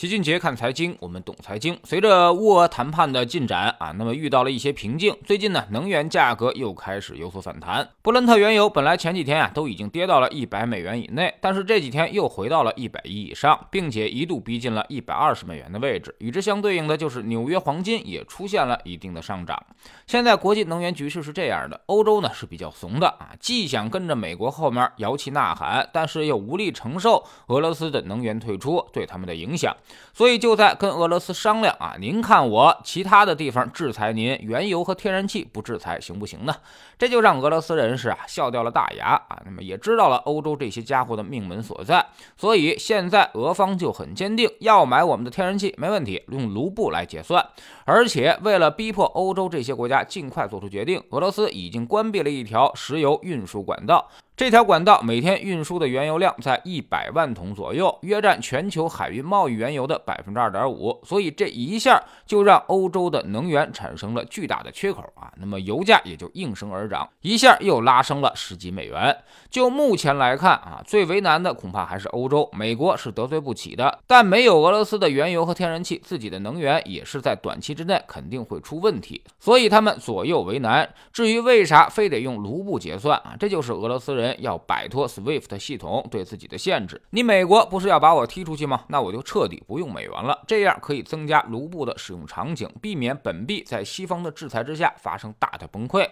齐俊杰看财经，我们懂财经。随着乌俄谈判的进展啊，那么遇到了一些瓶颈。最近呢，能源价格又开始有所反弹。布伦特原油本来前几天啊都已经跌到了一百美元以内，但是这几天又回到了一百一以上，并且一度逼近了一百二十美元的位置。与之相对应的就是纽约黄金也出现了一定的上涨。现在国际能源局势是这样的，欧洲呢是比较怂的啊，既想跟着美国后面摇旗呐喊，但是又无力承受俄罗斯的能源退出对他们的影响。所以就在跟俄罗斯商量啊，您看我其他的地方制裁您，原油和天然气不制裁行不行呢？这就让俄罗斯人士啊笑掉了大牙啊。那么也知道了欧洲这些家伙的命门所在，所以现在俄方就很坚定，要买我们的天然气没问题，用卢布来结算。而且为了逼迫欧洲这些国家尽快做出决定，俄罗斯已经关闭了一条石油运输管道。这条管道每天运输的原油量在一百万桶左右，约占全球海运贸易原油的百分之二点五。所以这一下就让欧洲的能源产生了巨大的缺口啊，那么油价也就应声而涨，一下又拉升了十几美元。就目前来看啊，最为难的恐怕还是欧洲，美国是得罪不起的，但没有俄罗斯的原油和天然气，自己的能源也是在短期之内肯定会出问题，所以他们左右为难。至于为啥非得用卢布结算啊，这就是俄罗斯人。要摆脱 SWIFT 系统对自己的限制，你美国不是要把我踢出去吗？那我就彻底不用美元了，这样可以增加卢布的使用场景，避免本币在西方的制裁之下发生大的崩溃。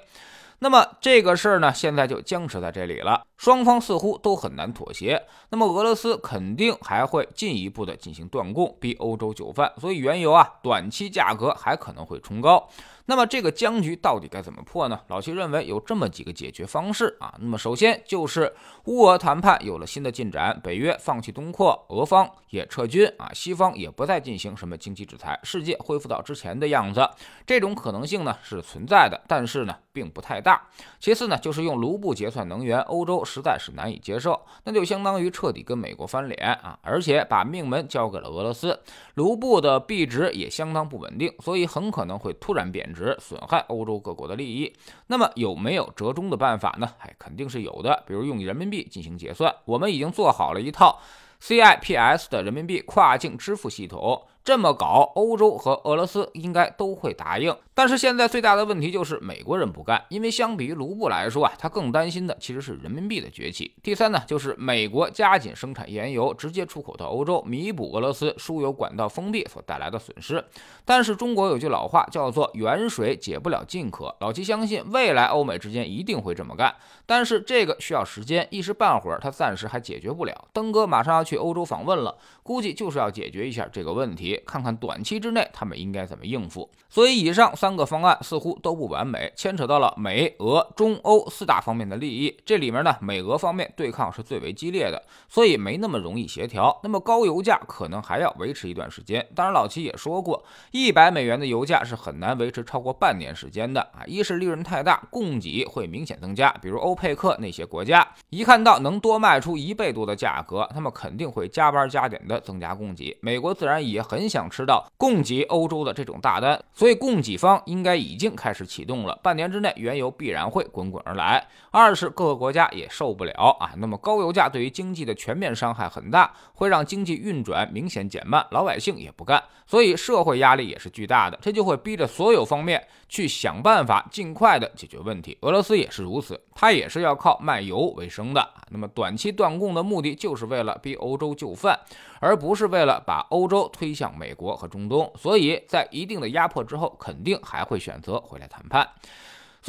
那么这个事儿呢，现在就僵持在这里了，双方似乎都很难妥协。那么俄罗斯肯定还会进一步的进行断供，逼欧洲就范，所以原油啊，短期价格还可能会冲高。那么这个僵局到底该怎么破呢？老七认为有这么几个解决方式啊。那么首先就是乌俄谈判有了新的进展，北约放弃东扩，俄方也撤军啊，西方也不再进行什么经济制裁，世界恢复到之前的样子。这种可能性呢是存在的，但是呢并不太大。其次呢就是用卢布结算能源，欧洲实在是难以接受，那就相当于彻底跟美国翻脸啊，而且把命门交给了俄罗斯。卢布的币值也相当不稳定，所以很可能会突然贬值。损害欧洲各国的利益，那么有没有折中的办法呢？哎，肯定是有的，比如用人民币进行结算，我们已经做好了一套 CIPS 的人民币跨境支付系统。这么搞，欧洲和俄罗斯应该都会答应。但是现在最大的问题就是美国人不干，因为相比于卢布来说啊，他更担心的其实是人民币的崛起。第三呢，就是美国加紧生产原油，直接出口到欧洲，弥补俄罗斯输油管道封闭所带来的损失。但是中国有句老话叫做“远水解不了近渴”，老七相信未来欧美之间一定会这么干，但是这个需要时间，一时半会儿他暂时还解决不了。登哥马上要去欧洲访问了，估计就是要解决一下这个问题。看看短期之内他们应该怎么应付。所以以上三个方案似乎都不完美，牵扯到了美、俄、中、欧四大方面的利益。这里面呢，美俄方面对抗是最为激烈的，所以没那么容易协调。那么高油价可能还要维持一段时间。当然，老齐也说过，一百美元的油价是很难维持超过半年时间的啊。一是利润太大，供给会明显增加，比如欧佩克那些国家，一看到能多卖出一倍多的价格，他们肯定会加班加点的增加供给。美国自然也很。很想吃到供给欧洲的这种大单，所以供给方应该已经开始启动了。半年之内，原油必然会滚滚而来。二是各个国家也受不了啊，那么高油价对于经济的全面伤害很大，会让经济运转明显减慢，老百姓也不干，所以社会压力也是巨大的。这就会逼着所有方面去想办法尽快的解决问题。俄罗斯也是如此，它也是要靠卖油为生的。那么短期断供的目的就是为了逼欧洲就范，而不是为了把欧洲推向。美国和中东，所以在一定的压迫之后，肯定还会选择回来谈判。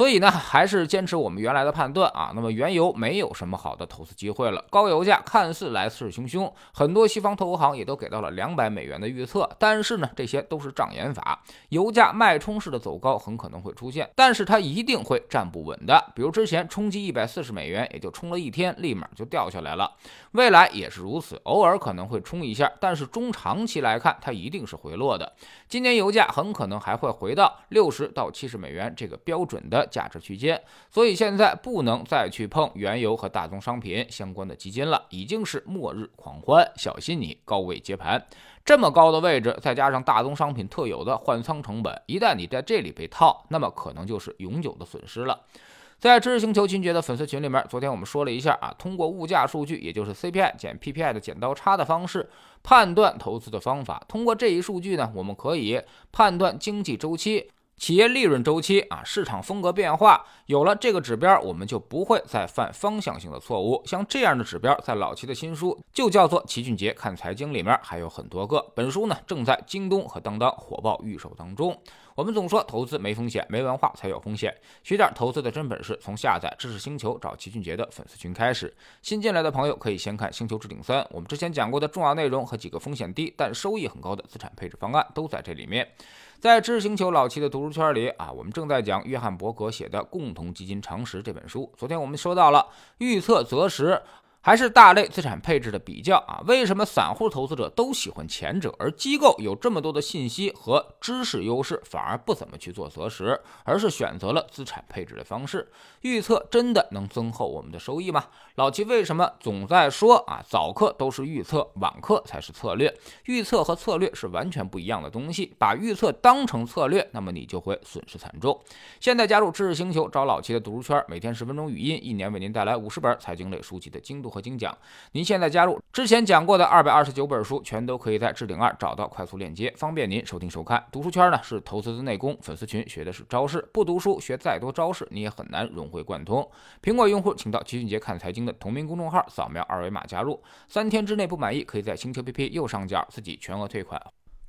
所以呢，还是坚持我们原来的判断啊。那么原油没有什么好的投资机会了，高油价看似来势汹汹，很多西方投行也都给到了两百美元的预测。但是呢，这些都是障眼法，油价脉冲式的走高很可能会出现，但是它一定会站不稳的。比如之前冲击一百四十美元，也就冲了一天，立马就掉下来了。未来也是如此，偶尔可能会冲一下，但是中长期来看，它一定是回落的。今年油价很可能还会回到六十到七十美元这个标准的。价值区间，所以现在不能再去碰原油和大宗商品相关的基金了，已经是末日狂欢，小心你高位接盘。这么高的位置，再加上大宗商品特有的换仓成本，一旦你在这里被套，那么可能就是永久的损失了。在知识星球秦杰的粉丝群里面，昨天我们说了一下啊，通过物价数据，也就是 CPI 减 PPI 的剪刀差的方式，判断投资的方法。通过这一数据呢，我们可以判断经济周期。企业利润周期啊，市场风格变化，有了这个指标，我们就不会再犯方向性的错误。像这样的指标，在老齐的新书就叫做《齐俊杰看财经》里面还有很多个。本书呢，正在京东和当当火爆预售当中。我们总说投资没风险，没文化才有风险。学点投资的真本事，从下载知识星球找齐俊杰的粉丝群开始。新进来的朋友可以先看《星球置顶三》，我们之前讲过的重要内容和几个风险低但收益很高的资产配置方案都在这里面。在知识星球老七的读书圈里啊，我们正在讲约翰伯格写的《共同基金常识》这本书。昨天我们说到了预测择时。还是大类资产配置的比较啊？为什么散户投资者都喜欢前者，而机构有这么多的信息和知识优势，反而不怎么去做择时，而是选择了资产配置的方式？预测真的能增厚我们的收益吗？老齐为什么总在说啊？早课都是预测，晚课才是策略。预测和策略是完全不一样的东西。把预测当成策略，那么你就会损失惨重。现在加入知识星球，找老齐的读书圈，每天十分钟语音，一年为您带来五十本财经类书籍的精读。和精讲，您现在加入之前讲过的二百二十九本书，全都可以在置顶二找到快速链接，方便您收听收看。读书圈呢是投资的内功，粉丝群学的是招式，不读书学再多招式，你也很难融会贯通。苹果用户请到齐俊杰看财经的同名公众号，扫描二维码加入，三天之内不满意，可以在星球 P P 右上角自己全额退款。